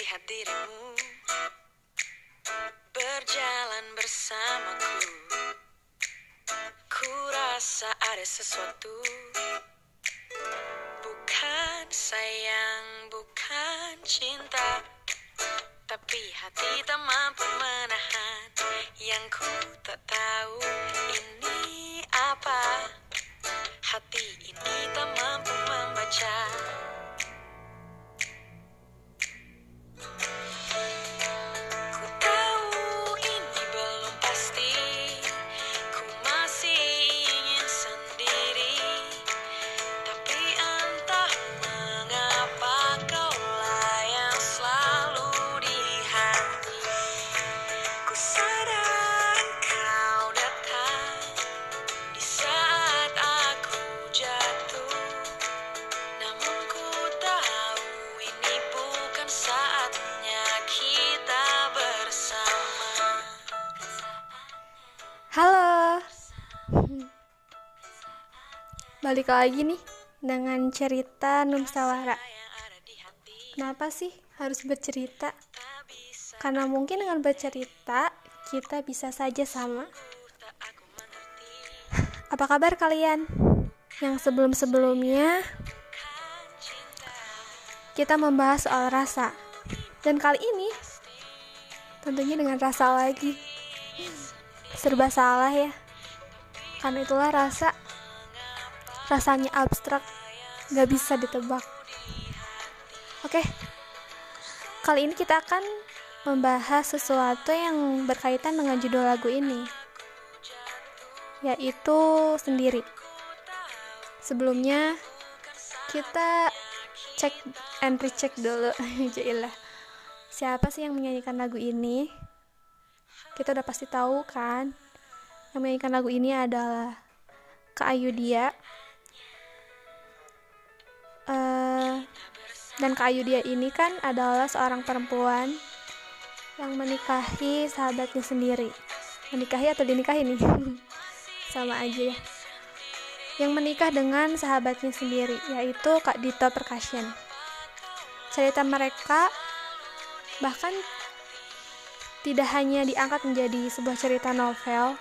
lihat dirimu berjalan bersamaku. Ku rasa ada sesuatu, bukan sayang, bukan cinta, tapi hati tak mampu menahan yang ku tak tahu ini apa. Hati ini tak mampu membaca. Halo. Balik lagi nih dengan cerita Numsawara. Kenapa sih harus bercerita? Karena mungkin dengan bercerita kita bisa saja sama. Apa kabar kalian? Yang sebelum-sebelumnya kita membahas soal rasa. Dan kali ini tentunya dengan rasa lagi. Serba salah ya. Karena itulah rasa rasanya abstrak, nggak bisa ditebak. Oke, kali ini kita akan membahas sesuatu yang berkaitan dengan judul lagu ini, yaitu sendiri. Sebelumnya kita cek and recheck dulu, Jailah. Siapa sih yang menyanyikan lagu ini? Kita udah pasti tahu kan? Yang menyanyikan lagu ini adalah Kak Ayudia. Eh, dan Kak Ayudia ini kan adalah seorang perempuan yang menikahi sahabatnya sendiri. Menikahi atau dinikahi nih? Sama aja ya. Yang menikah dengan sahabatnya sendiri, yaitu Kak Dito Percussion. Cerita mereka bahkan tidak hanya diangkat menjadi sebuah cerita novel,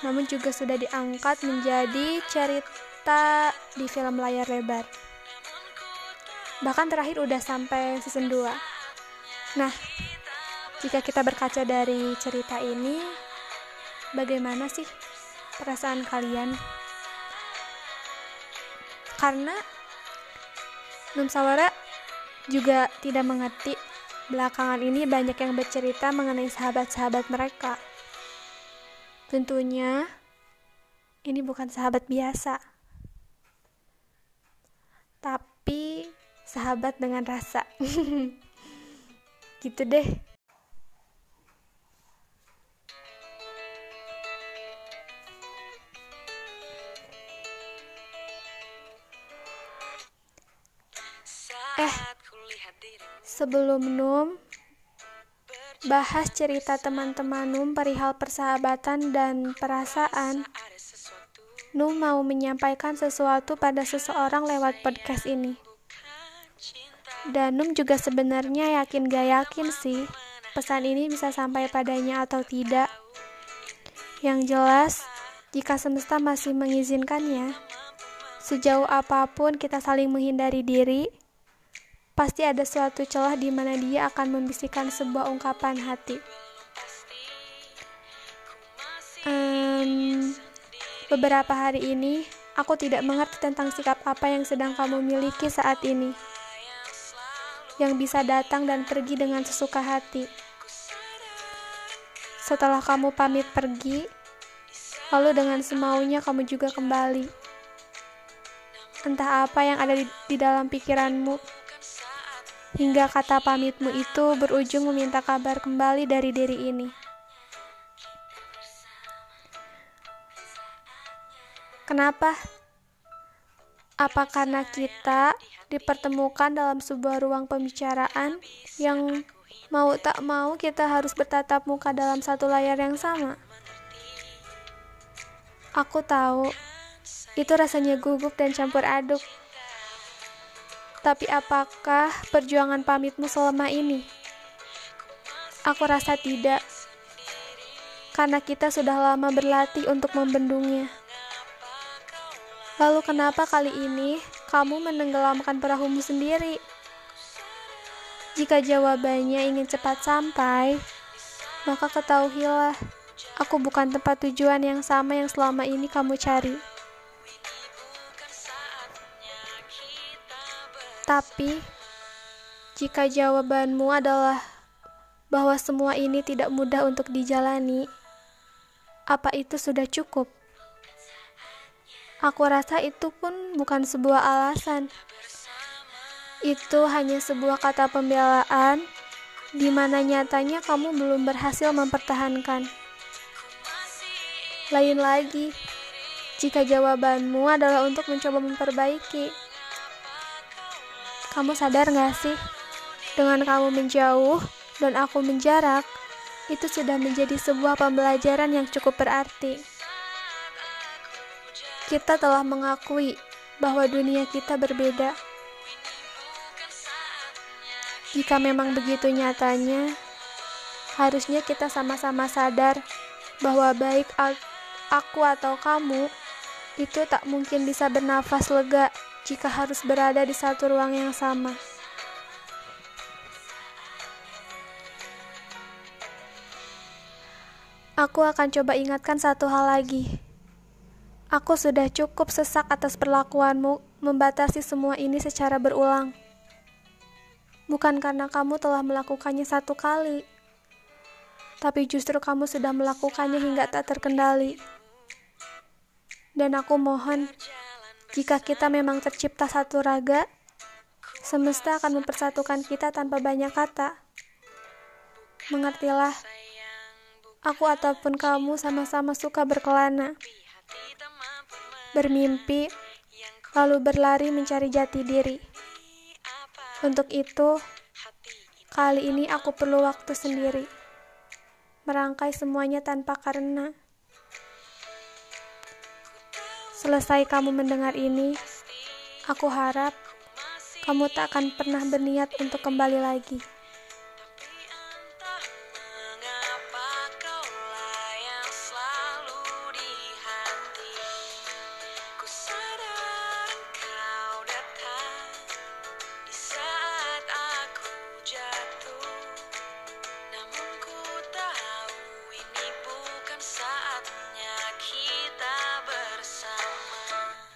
namun juga sudah diangkat menjadi cerita di film layar lebar. Bahkan terakhir udah sampai season 2. Nah, jika kita berkaca dari cerita ini, bagaimana sih perasaan kalian? Karena Numsawara juga tidak mengerti belakangan ini banyak yang bercerita mengenai sahabat-sahabat mereka. Tentunya ini bukan sahabat biasa. Tapi sahabat dengan rasa. gitu deh. dirimu Sebelum Num bahas cerita teman-teman Num perihal persahabatan dan perasaan, Num mau menyampaikan sesuatu pada seseorang lewat podcast ini. Dan Num juga sebenarnya yakin gak yakin sih pesan ini bisa sampai padanya atau tidak. Yang jelas, jika semesta masih mengizinkannya, sejauh apa pun kita saling menghindari diri, pasti ada suatu celah di mana dia akan membisikkan sebuah ungkapan hati. Em, beberapa hari ini, aku tidak mengerti tentang sikap apa yang sedang kamu miliki saat ini yang bisa datang dan pergi dengan sesuka hati. Setelah kamu pamit pergi, lalu dengan semaunya kamu juga kembali. Entah apa yang ada di, di dalam pikiranmu, hingga kata pamitmu itu berujung meminta kabar kembali dari diri ini. Kenapa? Apa karena kita dipertemukan dalam sebuah ruang pembicaraan yang mau tak mau kita harus bertatap muka dalam satu layar yang sama? Aku tahu itu rasanya gugup dan campur aduk. Tapi apakah perjuangan pamitmu selama ini Aku rasa tidak. Karena kita sudah lama berlatih untuk membendungnya. Lalu kenapa kali ini kamu menenggelamkan perahumu sendiri? Jika jawabannya ingin cepat sampai, maka ketahuilah, aku bukan tempat tujuan yang sama yang selama ini kamu cari. Tapi, jika jawabanmu adalah bahwa semua ini tidak mudah untuk dijalani, apa itu sudah cukup? Aku rasa itu pun bukan sebuah alasan. Itu hanya sebuah kata pembelaan di mana nyatanya kamu belum berhasil mempertahankan. Lain lagi, jika jawabanmu adalah untuk mencoba memperbaiki. Kamu sadar gak sih? Dengan kamu menjauh dan aku menjarak, itu sudah menjadi sebuah pembelajaran yang cukup berarti kita telah mengakui bahwa dunia kita berbeda. Jika memang begitu nyatanya, harusnya kita sama-sama sadar bahwa baik aku atau kamu itu tak mungkin bisa bernafas lega jika harus berada di satu ruang yang sama. Aku akan coba ingatkan satu hal lagi. Aku sudah cukup sesak atas perlakuanmu membatasi semua ini secara berulang. Bukan karena kamu telah melakukannya satu kali, tapi justru kamu sudah melakukannya hingga tak terkendali. Dan aku mohon, jika kita memang tercipta satu raga, semesta akan mempersatukan kita tanpa banyak kata. Mengertilah, aku ataupun kamu sama-sama suka berkelana bermimpi, lalu berlari mencari jati diri. Untuk itu, kali ini aku perlu waktu sendiri, merangkai semuanya tanpa karena. Selesai kamu mendengar ini, aku harap kamu tak akan pernah berniat untuk kembali lagi.